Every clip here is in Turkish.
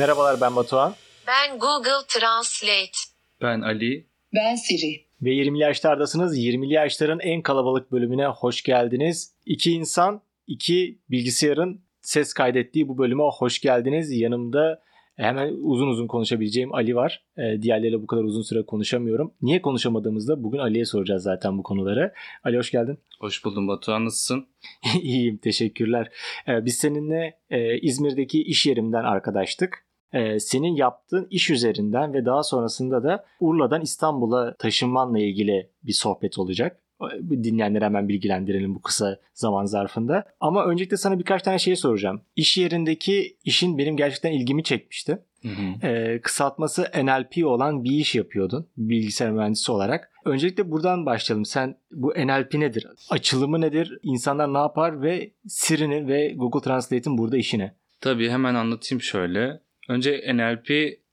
Merhabalar ben Batuhan. Ben Google Translate. Ben Ali. Ben Siri. Ve 20'li yaşlardasınız. 20'li yaşların en kalabalık bölümüne hoş geldiniz. İki insan, iki bilgisayarın ses kaydettiği bu bölüme hoş geldiniz. Yanımda hemen uzun uzun konuşabileceğim Ali var. Ee, diğerleriyle bu kadar uzun süre konuşamıyorum. Niye konuşamadığımızda bugün Ali'ye soracağız zaten bu konuları. Ali hoş geldin. Hoş buldum Batuhan. Nasılsın? İyiyim teşekkürler. Ee, biz seninle e, İzmir'deki iş yerimden arkadaştık. Ee, senin yaptığın iş üzerinden ve daha sonrasında da Urla'dan İstanbul'a taşınmanla ilgili bir sohbet olacak. Ee, Dinleyenleri hemen bilgilendirelim bu kısa zaman zarfında. Ama öncelikle sana birkaç tane şey soracağım. İş yerindeki işin benim gerçekten ilgimi çekmişti. Hı hı. Ee, kısaltması NLP olan bir iş yapıyordun bilgisayar mühendisi olarak. Öncelikle buradan başlayalım. Sen bu NLP nedir? Açılımı nedir? İnsanlar ne yapar ve Siri'nin ve Google Translate'in burada işi ne? Tabii hemen anlatayım şöyle. Önce NLP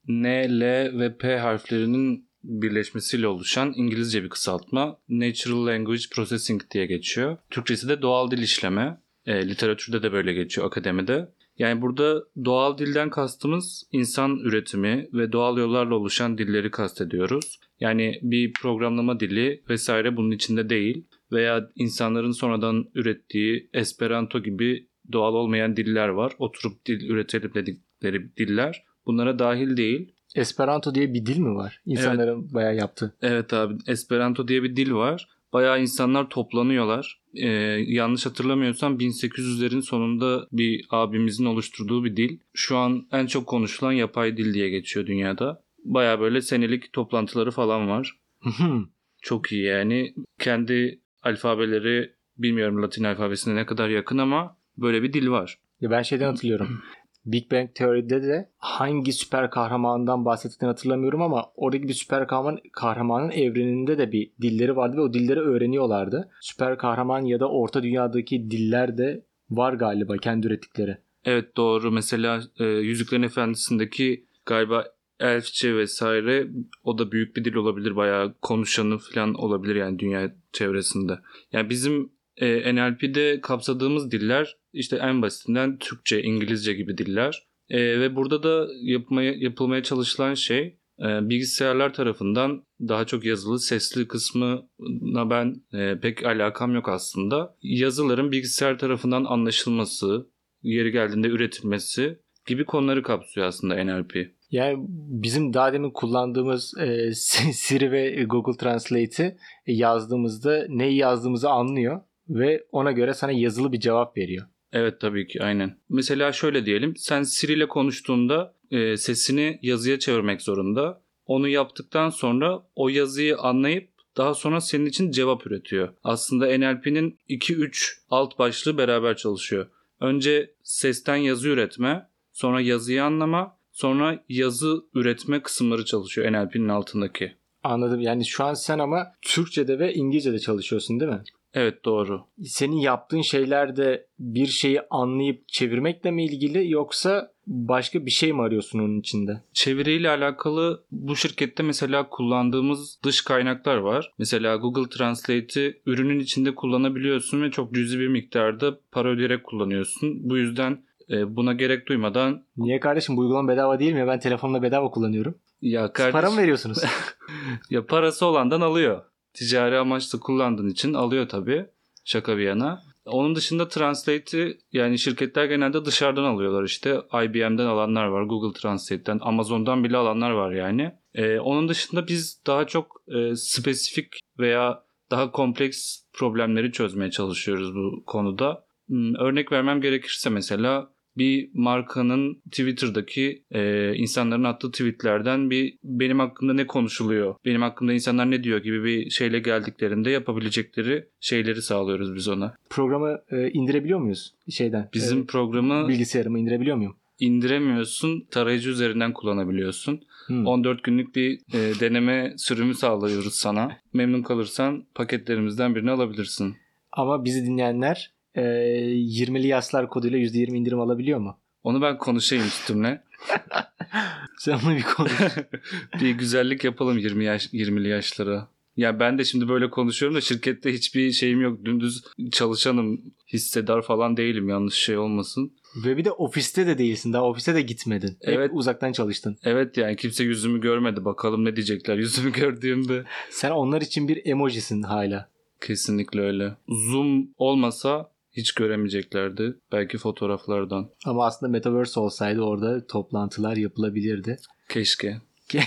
N, L ve P harflerinin birleşmesiyle oluşan İngilizce bir kısaltma. Natural Language Processing diye geçiyor. Türkçesi de doğal dil işleme. E, literatürde de böyle geçiyor akademide. Yani burada doğal dilden kastımız insan üretimi ve doğal yollarla oluşan dilleri kastediyoruz. Yani bir programlama dili vesaire bunun içinde değil veya insanların sonradan ürettiği Esperanto gibi doğal olmayan diller var. Oturup dil üretelim dedikleri diller. Bunlara dahil değil. Esperanto diye bir dil mi var? İnsanların bayağı yaptığı. Evet abi Esperanto diye bir dil var. Bayağı insanlar toplanıyorlar. Ee, yanlış hatırlamıyorsam 1800'lerin sonunda bir abimizin oluşturduğu bir dil. Şu an en çok konuşulan yapay dil diye geçiyor dünyada. Bayağı böyle senelik toplantıları falan var. Çok iyi yani. Kendi alfabeleri bilmiyorum Latin alfabesine ne kadar yakın ama böyle bir dil var. Ya ben şeyden hatırlıyorum. Big Bang Theory'de de hangi süper kahramandan bahsettiklerini hatırlamıyorum ama oradaki bir süper kahraman kahramanın evreninde de bir dilleri vardı ve o dilleri öğreniyorlardı. Süper kahraman ya da orta dünyadaki diller de var galiba kendi ürettikleri. Evet doğru. Mesela e, Yüzüklerin Efendisi'ndeki galiba Elfçe vesaire o da büyük bir dil olabilir. Bayağı konuşanı falan olabilir yani dünya çevresinde. Yani bizim e, NLP'de kapsadığımız diller işte en basitinden Türkçe, İngilizce gibi diller. E, ve burada da yapmaya, yapılmaya çalışılan şey e, bilgisayarlar tarafından daha çok yazılı sesli kısmına ben e, pek alakam yok aslında. Yazıların bilgisayar tarafından anlaşılması, yeri geldiğinde üretilmesi gibi konuları kapsıyor aslında NLP. Yani bizim daha demin kullandığımız e, Siri ve Google Translate'i yazdığımızda neyi yazdığımızı anlıyor ve ona göre sana yazılı bir cevap veriyor. Evet tabii ki aynen. Mesela şöyle diyelim sen Siri ile konuştuğunda e, sesini yazıya çevirmek zorunda. Onu yaptıktan sonra o yazıyı anlayıp daha sonra senin için cevap üretiyor. Aslında NLP'nin 2-3 alt başlığı beraber çalışıyor. Önce sesten yazı üretme, sonra yazıyı anlama, sonra yazı üretme kısımları çalışıyor NLP'nin altındaki. Anladım. Yani şu an sen ama Türkçe'de ve İngilizce'de çalışıyorsun değil mi? Evet doğru. Senin yaptığın şeyler de bir şeyi anlayıp çevirmekle mi ilgili yoksa başka bir şey mi arıyorsun onun içinde? Çeviriyle alakalı bu şirkette mesela kullandığımız dış kaynaklar var. Mesela Google Translate'i ürünün içinde kullanabiliyorsun ve çok cüzi bir miktarda para ödeyerek kullanıyorsun. Bu yüzden e, buna gerek duymadan Niye kardeşim bu uygulama bedava değil mi? Ben telefonla bedava kullanıyorum. ya kardeş, para mı veriyorsunuz? ya parası olandan alıyor. Ticari amaçlı kullandığın için alıyor tabii. Şaka bir yana. Onun dışında Translate'i yani şirketler genelde dışarıdan alıyorlar işte. IBM'den alanlar var, Google Translate'ten, Amazon'dan bile alanlar var yani. Ee, onun dışında biz daha çok e, spesifik veya daha kompleks problemleri çözmeye çalışıyoruz bu konuda. Hmm, Örnek vermem gerekirse mesela bir markanın Twitter'daki e, insanların attığı tweetlerden bir benim hakkımda ne konuşuluyor, benim hakkımda insanlar ne diyor gibi bir şeyle geldiklerinde yapabilecekleri şeyleri sağlıyoruz biz ona. Programı e, indirebiliyor muyuz şeyden? Bizim E, programı bilgisayarımı indirebiliyor muyum? indiremiyorsun, tarayıcı üzerinden kullanabiliyorsun. Hmm. 14 günlük bir e, deneme sürümü sağlıyoruz sana. Memnun kalırsan paketlerimizden birini alabilirsin. Ama bizi dinleyenler e, 20'li yaşlar koduyla %20 indirim alabiliyor mu? Onu ben konuşayım üstümle. Sen onu bir konuş. bir güzellik yapalım 20 yaş 20'li yaşlara. Ya ben de şimdi böyle konuşuyorum da şirkette hiçbir şeyim yok. Dümdüz çalışanım. Hissedar falan değilim yanlış şey olmasın. Ve bir de ofiste de değilsin. Daha ofise de gitmedin. Hep Evet. uzaktan çalıştın. Evet yani kimse yüzümü görmedi. Bakalım ne diyecekler yüzümü gördüğümde. Sen onlar için bir emojisin hala. Kesinlikle öyle. Zoom olmasa hiç göremeyeceklerdi. Belki fotoğraflardan. Ama aslında Metaverse olsaydı orada toplantılar yapılabilirdi. Keşke.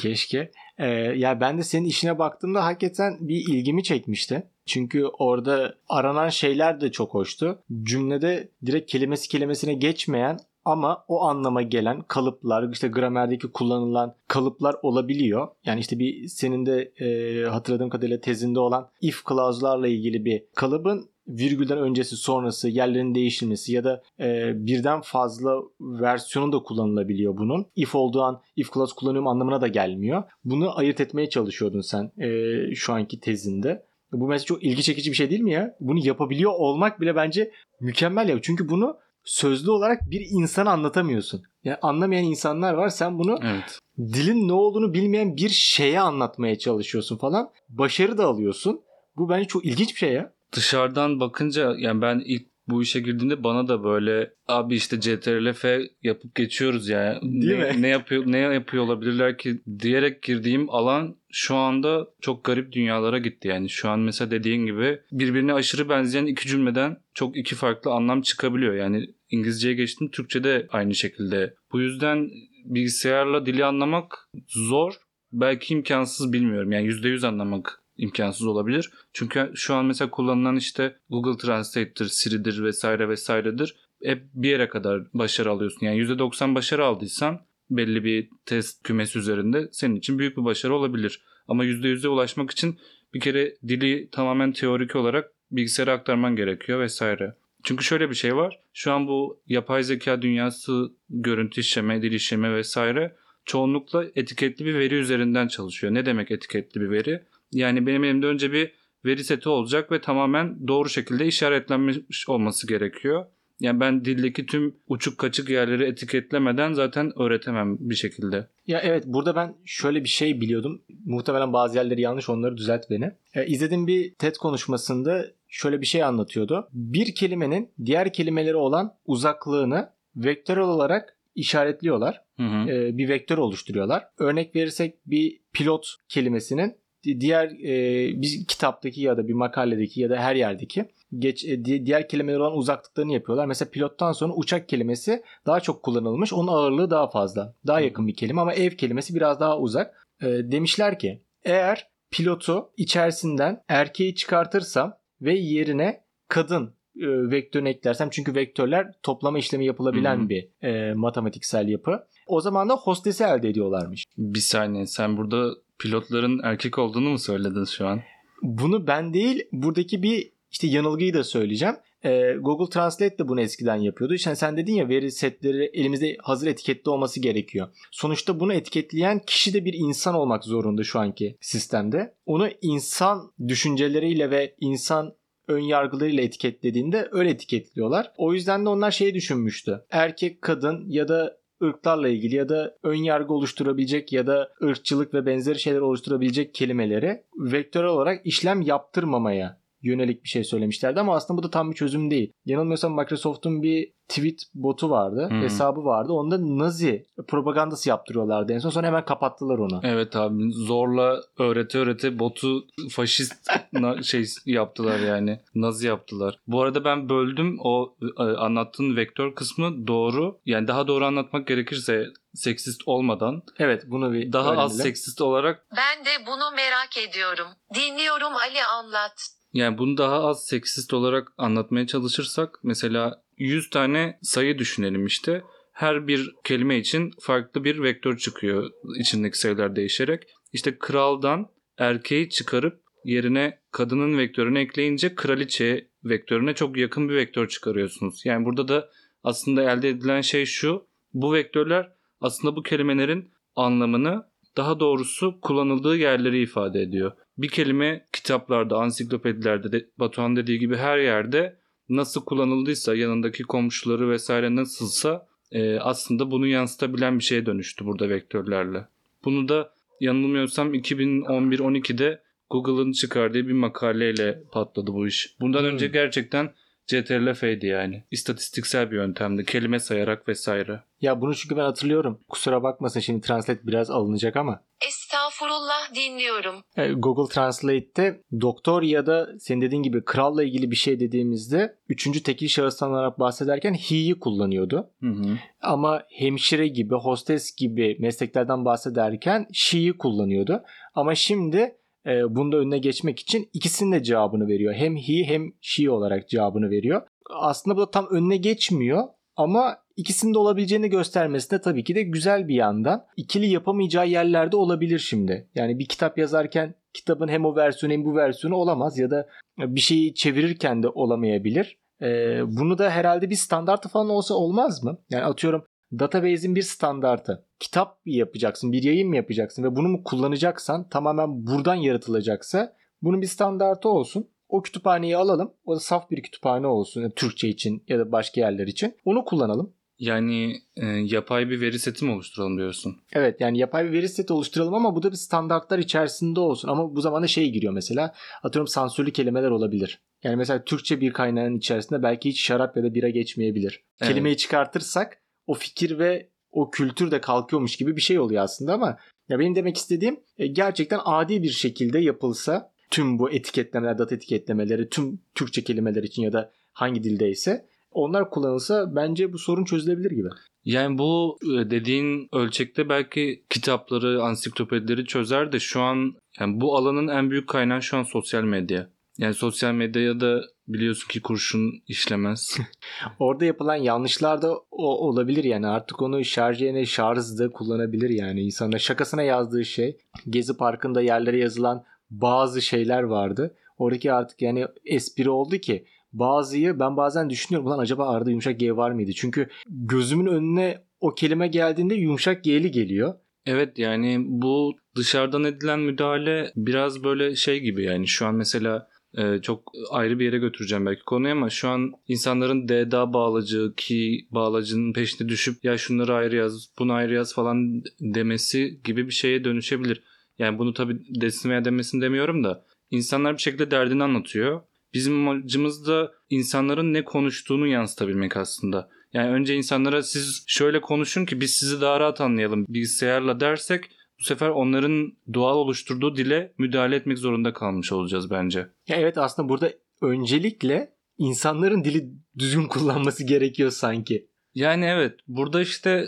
Keşke. Ee, ya ben de senin işine baktığımda hakikaten bir ilgimi çekmişti. Çünkü orada aranan şeyler de çok hoştu. Cümlede direkt kelimesi kelimesine geçmeyen ama o anlama gelen kalıplar, işte gramerdeki kullanılan kalıplar olabiliyor. Yani işte bir senin de e, hatırladığım kadarıyla tezinde olan if clause'larla ilgili bir kalıbın virgülden öncesi sonrası yerlerin değişilmesi ya da e, birden fazla versiyonu da kullanılabiliyor bunun. If olduğu an if clause kullanıyorum anlamına da gelmiyor. Bunu ayırt etmeye çalışıyordun sen e, şu anki tezinde. Bu mesela çok ilgi çekici bir şey değil mi ya? Bunu yapabiliyor olmak bile bence mükemmel ya. Çünkü bunu sözlü olarak bir insana anlatamıyorsun. Yani anlamayan insanlar var. Sen bunu Evet. dilin ne olduğunu bilmeyen bir şeye anlatmaya çalışıyorsun falan. Başarı da alıyorsun. Bu bence çok ilginç bir şey ya. Dışarıdan bakınca yani ben ilk bu işe girdiğimde bana da böyle abi işte CTRL-F yapıp geçiyoruz ya. Değil ne, mi? ne yapıyor ne yapıyor olabilirler ki diyerek girdiğim alan şu anda çok garip dünyalara gitti yani. Şu an mesela dediğin gibi birbirine aşırı benzeyen iki cümleden çok iki farklı anlam çıkabiliyor. Yani İngilizceye geçtim Türkçe'de aynı şekilde. Bu yüzden bilgisayarla dili anlamak zor. Belki imkansız bilmiyorum. Yani %100 anlamak imkansız olabilir. Çünkü şu an mesela kullanılan işte Google Translate'tir, Siri'dir vesaire vesairedir. Hep bir yere kadar başarı alıyorsun. Yani %90 başarı aldıysan belli bir test kümesi üzerinde senin için büyük bir başarı olabilir. Ama %100'e ulaşmak için bir kere dili tamamen teorik olarak bilgisayara aktarman gerekiyor vesaire. Çünkü şöyle bir şey var. Şu an bu yapay zeka dünyası görüntü işleme, dil işleme vesaire çoğunlukla etiketli bir veri üzerinden çalışıyor. Ne demek etiketli bir veri? Yani benim elimde önce bir veri seti olacak ve tamamen doğru şekilde işaretlenmiş olması gerekiyor. Yani ben dildeki tüm uçuk kaçık yerleri etiketlemeden zaten öğretemem bir şekilde. Ya evet burada ben şöyle bir şey biliyordum. Muhtemelen bazı yerleri yanlış onları düzelt beni. E, izlediğim bir TED konuşmasında şöyle bir şey anlatıyordu. Bir kelimenin diğer kelimeleri olan uzaklığını vektörel olarak işaretliyorlar. Hı hı. E, bir vektör oluşturuyorlar. Örnek verirsek bir pilot kelimesinin di- diğer e, bir kitaptaki ya da bir makaledeki ya da her yerdeki geç e, di- diğer kelimeler olan uzaklıklarını yapıyorlar. Mesela pilottan sonra uçak kelimesi daha çok kullanılmış. Onun ağırlığı daha fazla. Daha yakın bir kelime ama ev kelimesi biraz daha uzak. E, demişler ki eğer pilotu içerisinden erkeği çıkartırsam ve yerine kadın e, vektörünü eklersem çünkü vektörler toplama işlemi yapılabilen hı. bir e, matematiksel yapı. O zaman da hostesi elde ediyorlarmış. Bir saniye sen burada pilotların erkek olduğunu mu söyledin şu an? Bunu ben değil buradaki bir işte yanılgıyı da söyleyeceğim. Ee, Google Translate de bunu eskiden yapıyordu. İşte sen dedin ya veri setleri elimizde hazır etiketli olması gerekiyor. Sonuçta bunu etiketleyen kişi de bir insan olmak zorunda şu anki sistemde. Onu insan düşünceleriyle ve insan ön yargılarıyla etiketlediğinde öyle etiketliyorlar. O yüzden de onlar şeyi düşünmüştü. Erkek, kadın ya da ırklarla ilgili ya da ön yargı oluşturabilecek ya da ırkçılık ve benzeri şeyler oluşturabilecek kelimeleri vektörel olarak işlem yaptırmamaya yönelik bir şey söylemişlerdi ama aslında bu da tam bir çözüm değil. Yanılmıyorsam Microsoft'un bir tweet botu vardı, hı. hesabı vardı. Onda Nazi propagandası yaptırıyorlardı en son. Sonra hemen kapattılar onu. Evet abi zorla öğrete öğrete botu faşist na- şey yaptılar yani. Nazi yaptılar. Bu arada ben böldüm o e, anlattığın vektör kısmı doğru. Yani daha doğru anlatmak gerekirse seksist olmadan Evet bunu bir daha az öğrenelim. seksist olarak Ben de bunu merak ediyorum. Dinliyorum Ali anlat. Yani bunu daha az seksist olarak anlatmaya çalışırsak mesela 100 tane sayı düşünelim işte. Her bir kelime için farklı bir vektör çıkıyor içindeki sayılar değişerek. İşte kraldan erkeği çıkarıp yerine kadının vektörünü ekleyince kraliçe vektörüne çok yakın bir vektör çıkarıyorsunuz. Yani burada da aslında elde edilen şey şu. Bu vektörler aslında bu kelimelerin anlamını daha doğrusu kullanıldığı yerleri ifade ediyor. Bir kelime kitaplarda, ansiklopedilerde de Batuhan dediği gibi her yerde nasıl kullanıldıysa yanındaki komşuları vesaire nasılsa e, aslında bunu yansıtabilen bir şeye dönüştü burada vektörlerle. Bunu da yanılmıyorsam 2011-12'de Google'ın çıkardığı bir makaleyle patladı bu iş. Bundan Hmm. önce gerçekten CTRL-F'ydi yani. İstatistiksel bir yöntemdi. Kelime sayarak vesaire. Ya bunu çünkü ben hatırlıyorum. Kusura bakmasın şimdi Translate biraz alınacak ama. Estağfurullah dinliyorum. E, Google Translate'te doktor ya da senin dediğin gibi kralla ilgili bir şey dediğimizde üçüncü tekil şahıstan olarak bahsederken he'yi kullanıyordu. Hı hı. Ama hemşire gibi, hostes gibi mesleklerden bahsederken she'yi kullanıyordu. Ama şimdi e, bunda önüne geçmek için ikisinin de cevabını veriyor. Hem he hem she olarak cevabını veriyor. Aslında bu da tam önüne geçmiyor ama ikisinin de olabileceğini göstermesi de tabii ki de güzel bir yandan. İkili yapamayacağı yerlerde olabilir şimdi. Yani bir kitap yazarken kitabın hem o versiyonu hem bu versiyonu olamaz ya da bir şeyi çevirirken de olamayabilir. Ee, bunu da herhalde bir standartı falan olsa olmaz mı? Yani atıyorum database'in bir standartı. Kitap yapacaksın, bir yayın mı yapacaksın ve bunu mu kullanacaksan tamamen buradan yaratılacaksa bunun bir standartı olsun. O kütüphaneyi alalım. O da saf bir kütüphane olsun. Yani Türkçe için ya da başka yerler için. Onu kullanalım. Yani e, yapay bir veri seti mi oluşturalım diyorsun? Evet yani yapay bir veri seti oluşturalım ama bu da bir standartlar içerisinde olsun. Ama bu zamanda şey giriyor mesela. Atıyorum sansürlü kelimeler olabilir. Yani mesela Türkçe bir kaynağın içerisinde belki hiç şarap ya da bira geçmeyebilir. Evet. Kelimeyi çıkartırsak o fikir ve o kültür de kalkıyormuş gibi bir şey oluyor aslında ama ya benim demek istediğim e, gerçekten adi bir şekilde yapılsa tüm bu etiketlemeler, data etiketlemeleri tüm Türkçe kelimeler için ya da hangi dildeyse onlar kullanılsa bence bu sorun çözülebilir gibi. Yani bu e, dediğin ölçekte belki kitapları, ansiklopedileri çözer de şu an yani bu alanın en büyük kaynağı şu an sosyal medya. Yani sosyal medyaya da biliyorsun ki kurşun işlemez. Orada yapılan yanlışlar da o, olabilir yani artık onu şarj yerine şarj da kullanabilir yani insanlar şakasına yazdığı şey Gezi Parkı'nda yerlere yazılan bazı şeyler vardı. Oradaki artık yani espri oldu ki bazıyı ben bazen düşünüyorum lan acaba arada yumuşak G var mıydı? Çünkü gözümün önüne o kelime geldiğinde yumuşak G'li geliyor. Evet yani bu dışarıdan edilen müdahale biraz böyle şey gibi yani şu an mesela e, çok ayrı bir yere götüreceğim belki konuyu ama şu an insanların DDA bağlacı ki bağlacının peşine düşüp ya şunları ayrı yaz bunu ayrı yaz falan demesi gibi bir şeye dönüşebilir. Yani bunu tabii desin veya demesini demiyorum da insanlar bir şekilde derdini anlatıyor. Bizim amacımız da insanların ne konuştuğunu yansıtabilmek aslında. Yani önce insanlara siz şöyle konuşun ki biz sizi daha rahat anlayalım bilgisayarla dersek bu sefer onların doğal oluşturduğu dile müdahale etmek zorunda kalmış olacağız bence. Ya evet aslında burada öncelikle insanların dili düzgün kullanması gerekiyor sanki. Yani evet burada işte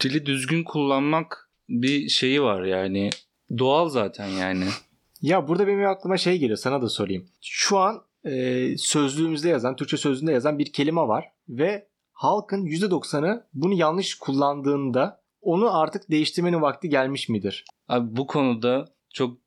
dili düzgün kullanmak bir şeyi var yani doğal zaten yani. Ya burada benim aklıma şey geliyor sana da sorayım. Şu an e, sözlüğümüzde yazan, Türkçe sözlüğünde yazan bir kelime var ve halkın %90'ı bunu yanlış kullandığında onu artık değiştirmenin vakti gelmiş midir? Abi bu konuda çok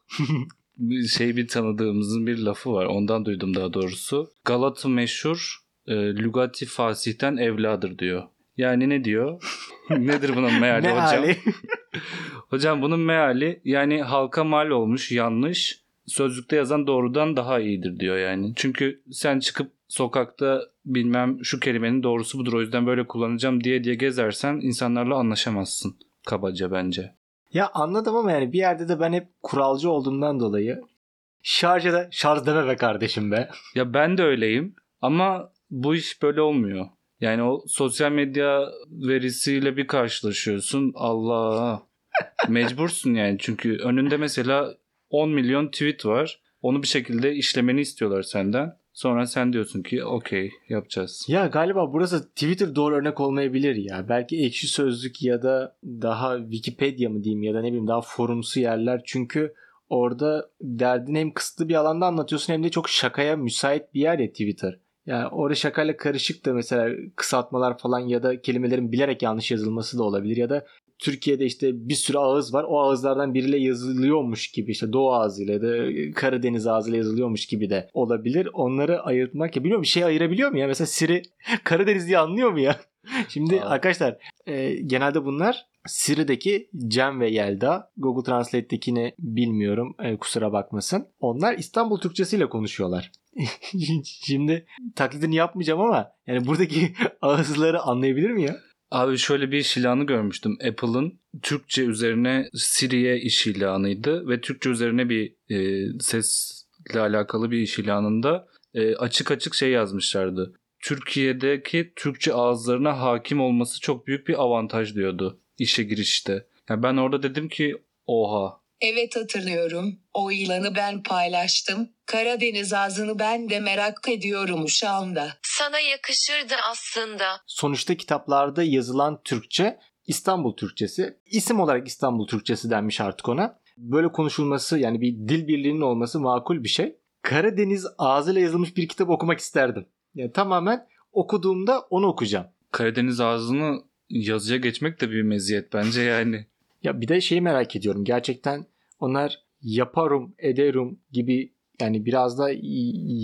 şey bir tanıdığımızın bir lafı var. Ondan duydum daha doğrusu. Galatı meşhur e, lügati fasihten evladır diyor. Yani ne diyor? Nedir bunun meali hocam? Hocam bunun meali yani halka mal olmuş yanlış. Sözlükte yazan doğrudan daha iyidir diyor yani. Çünkü sen çıkıp sokakta bilmem şu kelimenin doğrusu budur o yüzden böyle kullanacağım diye diye gezersen insanlarla anlaşamazsın. Kabaca bence. ya anladım ama yani bir yerde de ben hep kuralcı olduğumdan dolayı şarja da şarj deme be kardeşim be. Ya ben de öyleyim ama bu iş böyle olmuyor. Yani o sosyal medya verisiyle bir karşılaşıyorsun. Allah. Mecbursun yani çünkü önünde mesela 10 milyon tweet var. Onu bir şekilde işlemeni istiyorlar senden. Sonra sen diyorsun ki okey yapacağız. Ya galiba burası Twitter doğru örnek olmayabilir ya. Belki ekşi sözlük ya da daha Wikipedia mı diyeyim ya da ne bileyim daha forumsu yerler. Çünkü orada derdini hem kısıtlı bir alanda anlatıyorsun hem de çok şakaya müsait bir yer ya Twitter. Yani orada şakayla karışık da mesela kısaltmalar falan ya da kelimelerin bilerek yanlış yazılması da olabilir ya da Türkiye'de işte bir sürü ağız var. O ağızlardan biriyle yazılıyormuş gibi işte Doğu ağzıyla da Karadeniz ağzıyla yazılıyormuş gibi de olabilir. Onları ayırtmak ya bilmiyorum bir şey ayırabiliyor mu ya? Mesela Siri Karadeniz diye anlıyor mu ya? Şimdi Aa. arkadaşlar e, genelde bunlar Siri'deki Cem ve Yelda. Google Translate'dekini bilmiyorum. e, kusura bakmasın. Onlar İstanbul Türkçesiyle konuşuyorlar. Şimdi taklidini yapmayacağım ama yani buradaki ağızları anlayabilir mi ya? Abi şöyle bir iş ilanı görmüştüm. Apple'ın Türkçe üzerine Siri'ye iş ilanıydı ve Türkçe üzerine bir e, sesle alakalı bir iş ilanında e, açık açık şey yazmışlardı. Türkiye'deki Türkçe ağızlarına hakim olması çok büyük bir avantaj diyordu işe girişte. Yani ben orada dedim ki oha Evet hatırlıyorum. O ilanı ben paylaştım. Karadeniz ağzını ben de merak ediyorum şu anda. Sana yakışırdı aslında. Sonuçta kitaplarda yazılan Türkçe İstanbul Türkçesi. İsim olarak İstanbul Türkçesi denmiş artık ona. Böyle konuşulması yani bir dil birliğinin olması makul bir şey. Karadeniz ağzıyla yazılmış bir kitap okumak isterdim. Yani tamamen okuduğumda onu okuyacağım. Karadeniz ağzını yazıya geçmek de bir meziyet bence yani. Ya bir de şeyi merak ediyorum. Gerçekten onlar yaparım, ederim gibi yani biraz da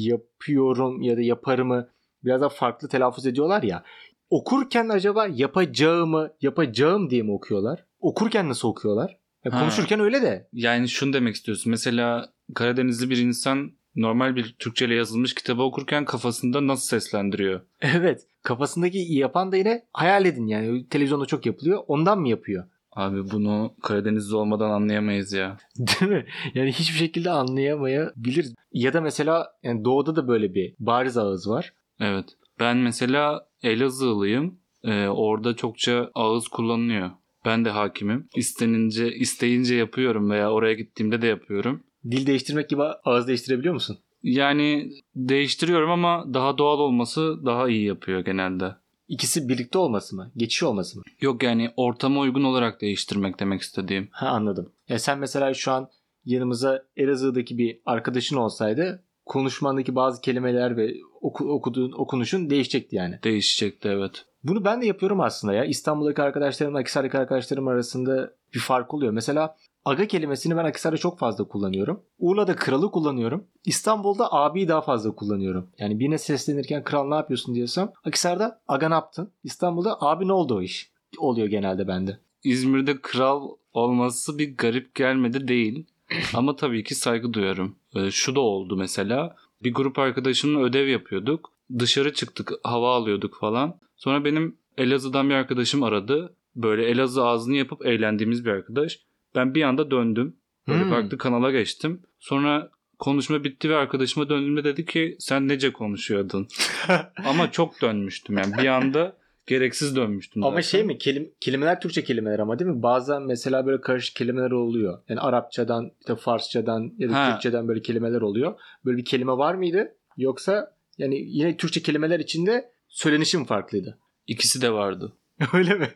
yapıyorum ya da yaparımı biraz da farklı telaffuz ediyorlar ya. Okurken acaba yapacağımı, yapacağım diye mi okuyorlar? Okurken nasıl okuyorlar? Ya Ha. konuşurken öyle de. Yani şunu demek istiyorsun. Mesela Karadenizli bir insan normal bir Türkçe ile yazılmış kitabı okurken kafasında nasıl seslendiriyor? Evet. Kafasındaki yapan da yine hayal edin yani. Televizyonda çok yapılıyor. Ondan mı yapıyor? Abi bunu Karadenizli olmadan anlayamayız ya. Değil mi? Yani hiçbir şekilde anlayamayabiliriz. Ya da mesela yani doğuda da böyle bir bariz ağız var. Evet. Ben mesela Elazığlıyım. Ee, orada çokça ağız kullanılıyor. Ben de hakimim. İstenince, isteyince yapıyorum veya oraya gittiğimde de yapıyorum. Dil değiştirmek gibi ağız değiştirebiliyor musun? Yani değiştiriyorum ama daha doğal olması daha iyi yapıyor genelde. İkisi birlikte olması mı? Geçiş olması mı? Yok yani ortama uygun olarak değiştirmek demek istediğim. Ha anladım. Ya sen mesela şu an yanımıza Elazığ'daki bir arkadaşın olsaydı konuşmandaki bazı kelimeler ve oku, okuduğun okunuşun değişecekti yani. Değişecekti evet. Bunu ben de yapıyorum aslında ya. İstanbul'daki arkadaşlarımla Akhisar'daki arkadaşlarım arasında bir fark oluyor. Mesela aga kelimesini ben Akhisar'da çok fazla kullanıyorum. Urla'da kralı kullanıyorum. İstanbul'da abiyi daha fazla kullanıyorum. Yani birine seslenirken kral ne yapıyorsun diyorsam Akhisar'da aga ne yaptın? İstanbul'da abi ne oldu o iş? Oluyor genelde bende. İzmir'de kral olması bir garip gelmedi değil. Ama tabii ki saygı duyuyorum. Ee, şu da oldu mesela. Bir grup arkadaşımla ödev yapıyorduk. Dışarı çıktık, hava alıyorduk falan. Sonra benim Elazığ'dan bir arkadaşım aradı. Böyle Elazığ ağzını yapıp eğlendiğimiz bir arkadaş. Ben bir anda döndüm. Böyle Hmm. farklı kanala geçtim. Sonra konuşma bitti ve arkadaşıma döndüğümde dedi ki sen nece konuşuyordun? ama çok dönmüştüm yani. Bir anda gereksiz dönmüştüm. Ama zaten. şey mi kelim, kelimeler Türkçe kelimeler ama değil mi? Bazen mesela böyle karışık kelimeler oluyor. Yani Arapçadan, işte Farsçadan ya da Ha. Türkçeden böyle kelimeler oluyor. Böyle bir kelime var mıydı? Yoksa yani yine Türkçe kelimeler içinde söylenişi mi farklıydı? İkisi de vardı. Öyle mi?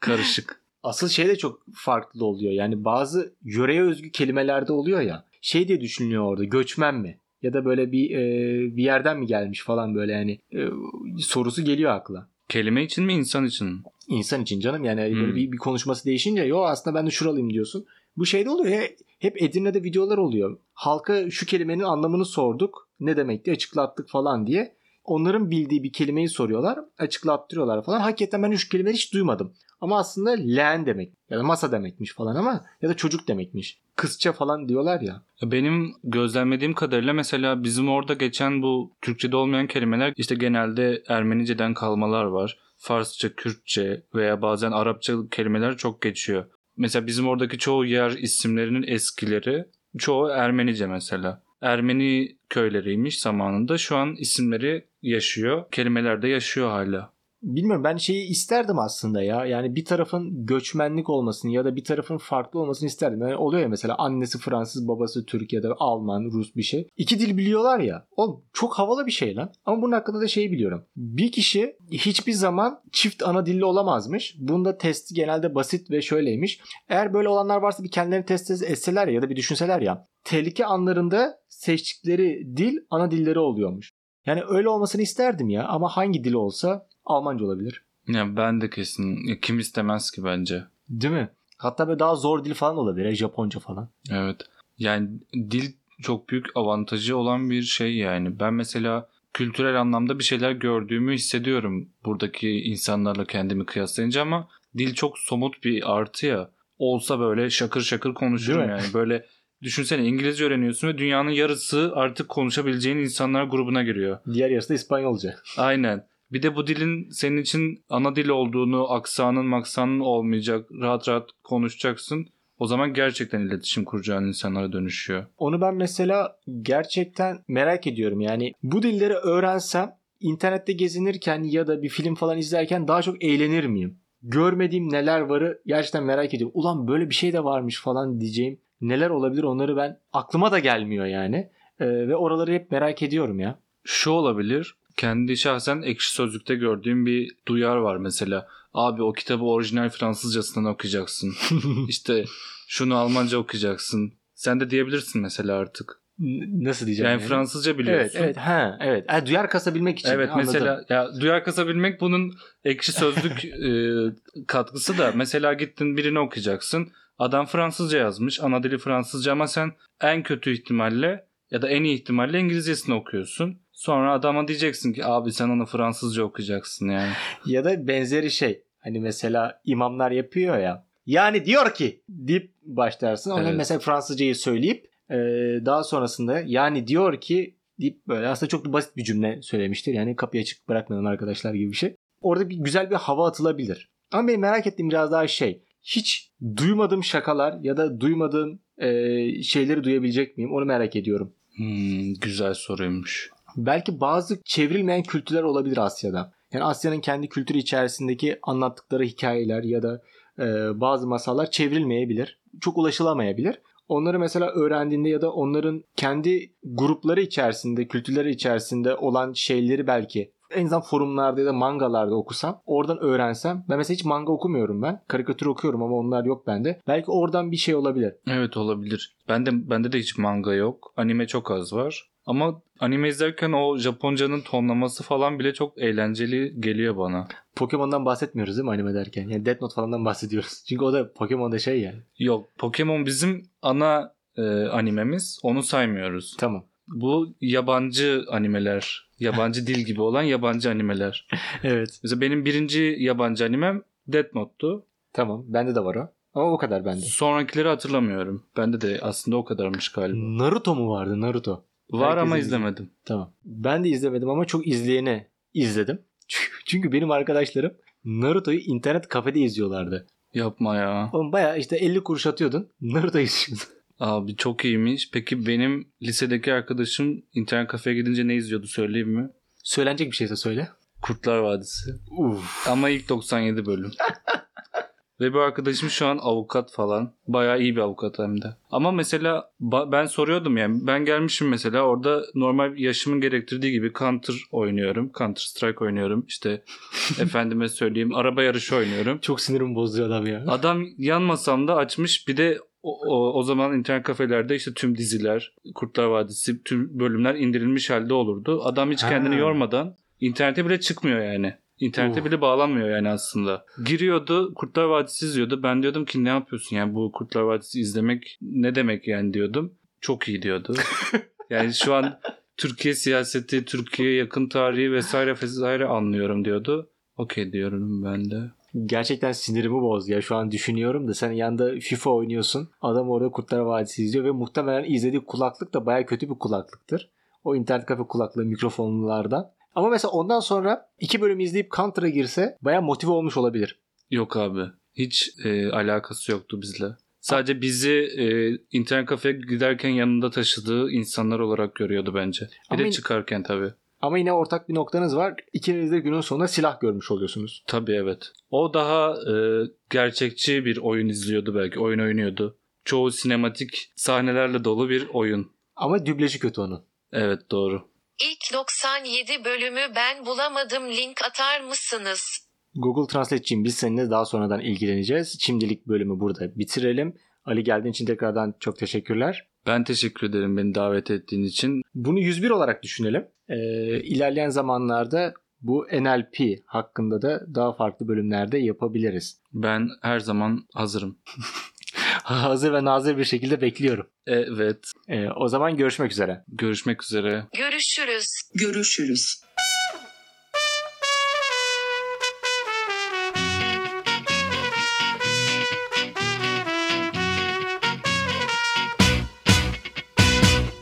Karışık. Asıl şey de çok farklı oluyor. Yani bazı yöreye özgü kelimelerde oluyor ya. Şey diye düşünülüyor orada. Göçmen mi? Ya da böyle bir e, bir yerden mi gelmiş falan böyle yani e, sorusu geliyor akla. Kelime için mi insan için mi? İnsan için canım yani Hmm. böyle bir, bir konuşması değişince yo aslında ben de şuralıyım diyorsun. Bu şeyde oluyor ya hep Edirne'de videolar oluyor. Halka şu kelimenin anlamını sorduk. Ne demekti açıklattık falan diye. Onların bildiği bir kelimeyi soruyorlar. Açıklattırıyorlar falan. Hakikaten ben şu kelimeyi hiç duymadım. Ama aslında leğen demek ya da masa demekmiş falan ama ya da çocuk demekmiş. Kızça falan diyorlar ya. Benim gözlemlediğim kadarıyla mesela bizim orada geçen bu Türkçe'de olmayan kelimeler işte genelde Ermenice'den kalmalar var. Farsça, Kürtçe veya bazen Arapça kelimeler çok geçiyor. Mesela bizim oradaki çoğu yer isimlerinin eskileri çoğu Ermenice mesela. Ermeni köyleriymiş zamanında. Şu an isimleri yaşıyor. Kelimeler de yaşıyor hala. Bilmiyorum ben şeyi isterdim aslında ya. Yani bir tarafın göçmenlik olmasını ya da bir tarafın farklı olmasını isterdim. Yani oluyor ya mesela annesi Fransız, babası Türk ya da Alman, Rus bir şey. İki dil biliyorlar ya. Oğlum çok havalı bir şey lan. Ama bunun hakkında da şeyi biliyorum. Bir kişi hiçbir zaman çift ana dilli olamazmış. Bunda testi genelde basit ve şöyleymiş. Eğer böyle olanlar varsa bir kendilerini test etseler ya da bir düşünseler ya. Tehlike anlarında seçtikleri dil ana dilleri oluyormuş. Yani öyle olmasını isterdim ya ama hangi dil olsa Almanca olabilir. Yani ben de kesin. ya Kim istemez ki bence. Değil mi? Hatta böyle daha zor dil falan olabilir. ya, Japonca falan. Evet. Yani dil çok büyük avantajı olan bir şey yani. Ben mesela kültürel anlamda bir şeyler gördüğümü hissediyorum buradaki insanlarla kendimi kıyaslayınca ama dil çok somut bir artı ya. Olsa böyle şakır şakır konuşurum yani. Böyle düşünsene İngilizce öğreniyorsun ve dünyanın yarısı artık konuşabileceğin insanlar grubuna giriyor. Diğer yarısı da İspanyolca. Aynen. Bir de bu dilin senin için ana dil olduğunu, aksanın maksanın olmayacak, rahat rahat konuşacaksın. O zaman gerçekten iletişim kuracağın insanlara dönüşüyor. Onu ben mesela gerçekten merak ediyorum. Yani bu dilleri öğrensem internette gezinirken ya da bir film falan izlerken daha çok eğlenir miyim? Görmediğim neler varı gerçekten merak ediyorum. Ulan böyle bir şey de varmış falan diyeceğim. Neler olabilir onları ben aklıma da gelmiyor yani. Ee, ve oraları hep merak ediyorum ya. Şu olabilir. Kendi şahsen ekşi sözlükte gördüğüm bir duyar var mesela. Abi o kitabı orijinal Fransızcasından okuyacaksın. işte şunu Almanca okuyacaksın. Sen de diyebilirsin mesela artık. Nasıl diyeceğim? Yani Fransızca biliyorsun. Evet, evet, ha, evet. Ha, duyar kasabilmek için. Evet anladım. mesela ya duyar kasabilmek bunun ekşi sözlük e, katkısı da mesela gittin birini okuyacaksın. Adam Fransızca yazmış. Ana dili Fransızca ama sen en kötü ihtimalle ya da en iyi ihtimalle İngilizcesini okuyorsun. Sonra adama diyeceksin ki abi sen onu Fransızca okuyacaksın yani. Ya da benzeri şey. Hani mesela imamlar yapıyor ya. Yani diyor ki deyip başlarsın. Ona Evet. mesela Fransızcayı söyleyip e, daha sonrasında yani diyor ki deyip böyle aslında çok basit bir cümle söylemiştir. Yani kapıyı açık bırakmayalım arkadaşlar gibi bir şey. Orada bir güzel bir hava atılabilir. Ama benim merak ettiğim biraz daha şey. Hiç duymadığım şakalar ya da duymadığım e, şeyleri duyabilecek miyim? Onu merak ediyorum. Hmm, güzel soruymuş. Belki bazı çevrilmeyen kültürler olabilir Asya'da. Yani Asya'nın kendi kültürü içerisindeki anlattıkları hikayeler ya da e, bazı masallar çevrilmeyebilir. Çok ulaşılamayabilir. Onları mesela öğrendiğinde ya da onların kendi grupları içerisinde, kültürleri içerisinde olan şeyleri belki en azından forumlarda ya da mangalarda okusam, oradan öğrensem. Ben mesela hiç manga okumuyorum ben. Karikatür okuyorum ama onlar yok bende. Belki oradan bir şey olabilir. Evet olabilir. Ben de bende de hiç manga yok. Anime çok az var. Ama anime izlerken o Japonca'nın tonlaması falan bile çok eğlenceli geliyor bana. Pokemon'dan bahsetmiyoruz değil mi anime derken? Yani Death Note falandan bahsediyoruz. Çünkü o da Pokemon'da şey yani. Yok Pokemon bizim ana e, animemiz. Onu saymıyoruz. Tamam. Bu yabancı animeler. Yabancı dil gibi olan yabancı animeler. Evet. Mesela benim birinci yabancı animem Death Note'tu. Tamam. Bende de var o. Ama o kadar bende. Sonrakileri hatırlamıyorum. Bende de aslında o kadarmış galiba. Naruto mu vardı? Naruto. Var Herkes ama izliyor. izlemedim. Tamam. Ben de izlemedim ama çok izleyeni izledim. Çünkü benim arkadaşlarım Naruto'yu internet kafede izliyorlardı. Yapma ya. Oğlum baya işte 50 kuruş atıyordun. Naruto izliyordun. Abi çok iyiymiş. Peki benim lisedeki arkadaşım internet kafeye gidince ne izliyordu söyleyeyim mi? Söylenecek bir şeyse söyle. Kurtlar Vadisi. Uf. Ama ilk 97 bölüm. Ve bu arkadaşım şu an avukat falan. Bayağı iyi bir avukat hem de. Ama mesela ben soruyordum yani. Ben gelmişim mesela orada normal yaşımın gerektirdiği gibi Counter oynuyorum. Counter Strike oynuyorum. İşte efendime söyleyeyim araba yarışı oynuyorum. Çok sinirimi bozuyor adam ya. Adam yan masamda açmış bir de o, o, o zaman internet kafelerde işte tüm diziler, Kurtlar Vadisi, tüm bölümler indirilmiş halde olurdu. Adam hiç kendini Ha. yormadan internete bile çıkmıyor yani. İnternete Oh. bile bağlanmıyor yani aslında. Giriyordu Kurtlar Vadisi izliyordu. Ben diyordum ki ne yapıyorsun yani bu Kurtlar Vadisi izlemek ne demek yani diyordum. Çok iyi diyordu. yani şu an Türkiye siyaseti, Türkiye yakın tarihi vesaire vesaire anlıyorum diyordu. Okey diyorum ben de. Gerçekten sinirimi bozdu ya. Şu an düşünüyorum da sen yanında FIFA oynuyorsun. Adam orada Kurtlar Vadisi izliyor ve muhtemelen izlediği kulaklık da baya kötü bir kulaklıktır. O internet kafe kulaklığı mikrofonlardan. Ama mesela ondan sonra iki bölüm izleyip Counter'a girse baya motive olmuş olabilir. Yok abi. Hiç e, alakası yoktu bizle. Sadece bizi e, internet kafeye giderken yanında taşıdığı insanlar olarak görüyordu bence. Bir Ama de çıkarken tabii. Ama yine ortak bir noktanız var. İkiniz de günün sonunda silah görmüş oluyorsunuz. Tabii evet. O daha e, gerçekçi bir oyun izliyordu belki. Oyun oynuyordu. Çoğu sinematik sahnelerle dolu bir oyun. Ama dublajı kötü onun. Evet doğru. İlk 97 bölümü ben bulamadım link atar mısınız? Google Translate'ciyim biz seninle daha sonradan ilgileneceğiz. Şimdilik bölümü burada bitirelim. Ali geldiğin için tekrardan çok teşekkürler. Ben teşekkür ederim beni davet ettiğin için. Bunu 101 olarak düşünelim. Ee, ilerleyen zamanlarda bu NLP hakkında da daha farklı bölümlerde yapabiliriz. Ben her zaman hazırım. Hazır ve nazır bir şekilde bekliyorum. Evet. Ee, o zaman görüşmek üzere. Görüşmek üzere. Görüşürüz. Görüşürüz.